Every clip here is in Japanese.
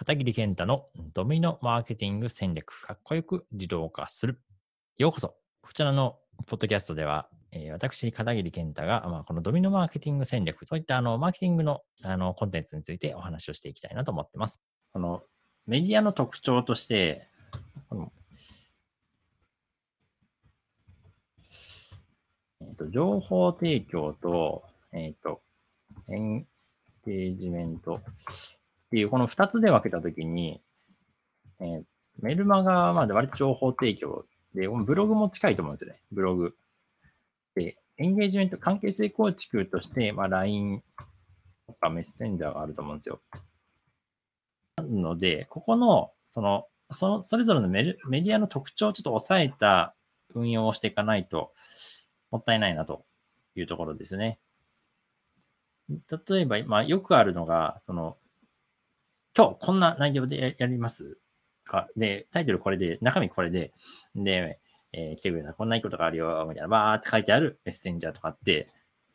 片桐健太のドミノマーケティング戦略、かっこよく自動化する。ようこそ。こちらのポッドキャストでは、えー私、片桐健太が、まあ、このドミノマーケティング戦略、そういったあのマーケティングのあのコンテンツについてお話をしていきたいなと思ってます。このメディアの特徴として、このえーと情報提供と、えっ、と、エンゲージメントっていう、この2つで分けたときに、えーメルマガまだ割と情報提供で、ブログも近いと思うんですよね。ブログ。で、エンゲージメント、関係性構築として、まあ、LINE とかメッセンジャーがあると思うんですよ。なので、ここの、その、その、それぞれのメルメディアの特徴をちょっと抑えた運用をしていかないと、もったいないなというところですね。例えば、まあ、よくあるのが、その、今日こんな内容でやりますかで、タイトルこれで、中身これで、で、えー来てくれた、こんないいことがあるよ、みたいな、バーって書いてあるメッセンジャーとかって、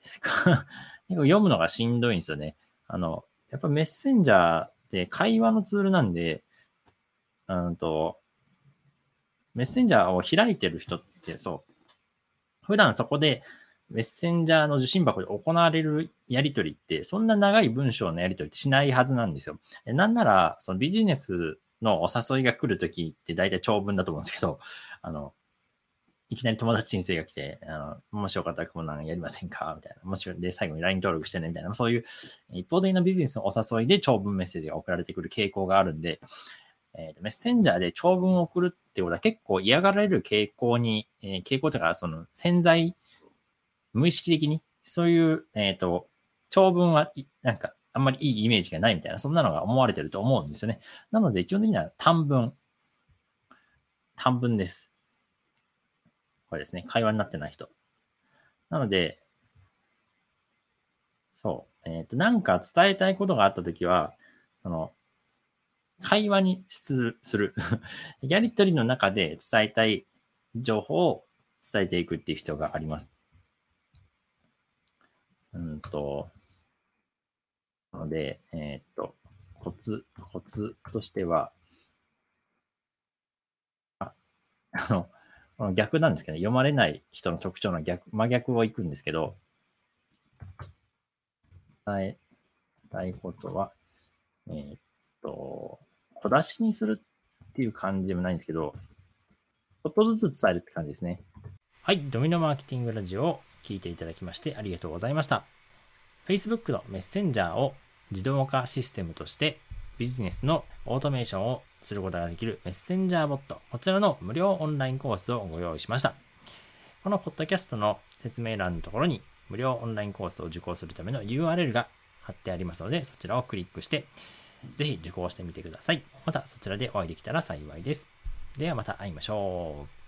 読むのがしんどいんですよね。あの、やっぱメッセンジャーって会話のツールなんで、うんと、メッセンジャーを開いてる人って、そう、普段そこでメッセンジャーの受信箱で行われるやりとりって、そんな長い文章のやりとりってしないはずなんですよ。なんなら、そのビジネスのお誘いが来るときって大体長文だと思うんですけど、あの、いきなり友達申請が来て、あの、もしよかったらこんなんやりませんか？みたいな。もし、で、最後に LINE 登録してね、みたいな。そういう一方的なビジネスのお誘いで長文メッセージが送られてくる傾向があるんで、えーとメッセンジャーで長文を送るってことは結構嫌がられる傾向に、えー傾向というか、その潜在、無意識的に、そういう、えっ、と、長文は、なんか、あんまりいいイメージがないみたいな、そんなのが思われてると思うんですよね。なので、基本的には短文。短文です。これですね。会話になってない人。なので、そう。えっ、と、なんか伝えたいことがあったときは、その、会話にする。やりとりの中で伝えたい情報を伝えていくっていう必要があります。と、なので、えーっと、コツ、コツとしては、あ、あの、この逆なんですけど、ね読まれない人の特徴の逆、真逆をいくんですけど、伝えたいことは、えーっと、小出しにするっていう感じでもないんですけど、ちょっとずつ伝えるって感じですね。はい、ドミノマーケティングラジオを聞いていただきましてありがとうございました。Facebook のメッセンジャーを自動化システムとしてビジネスのオートメーションをすることができるメッセンジャーボット、こちらの無料オンラインコースをご用意しました。このポッドキャストの説明欄のところに無料オンラインコースを受講するための URL が貼ってありますので、そちらをクリックして、ぜひ受講してみてください。またそちらでお会いできたら幸いです。ではまた会いましょう。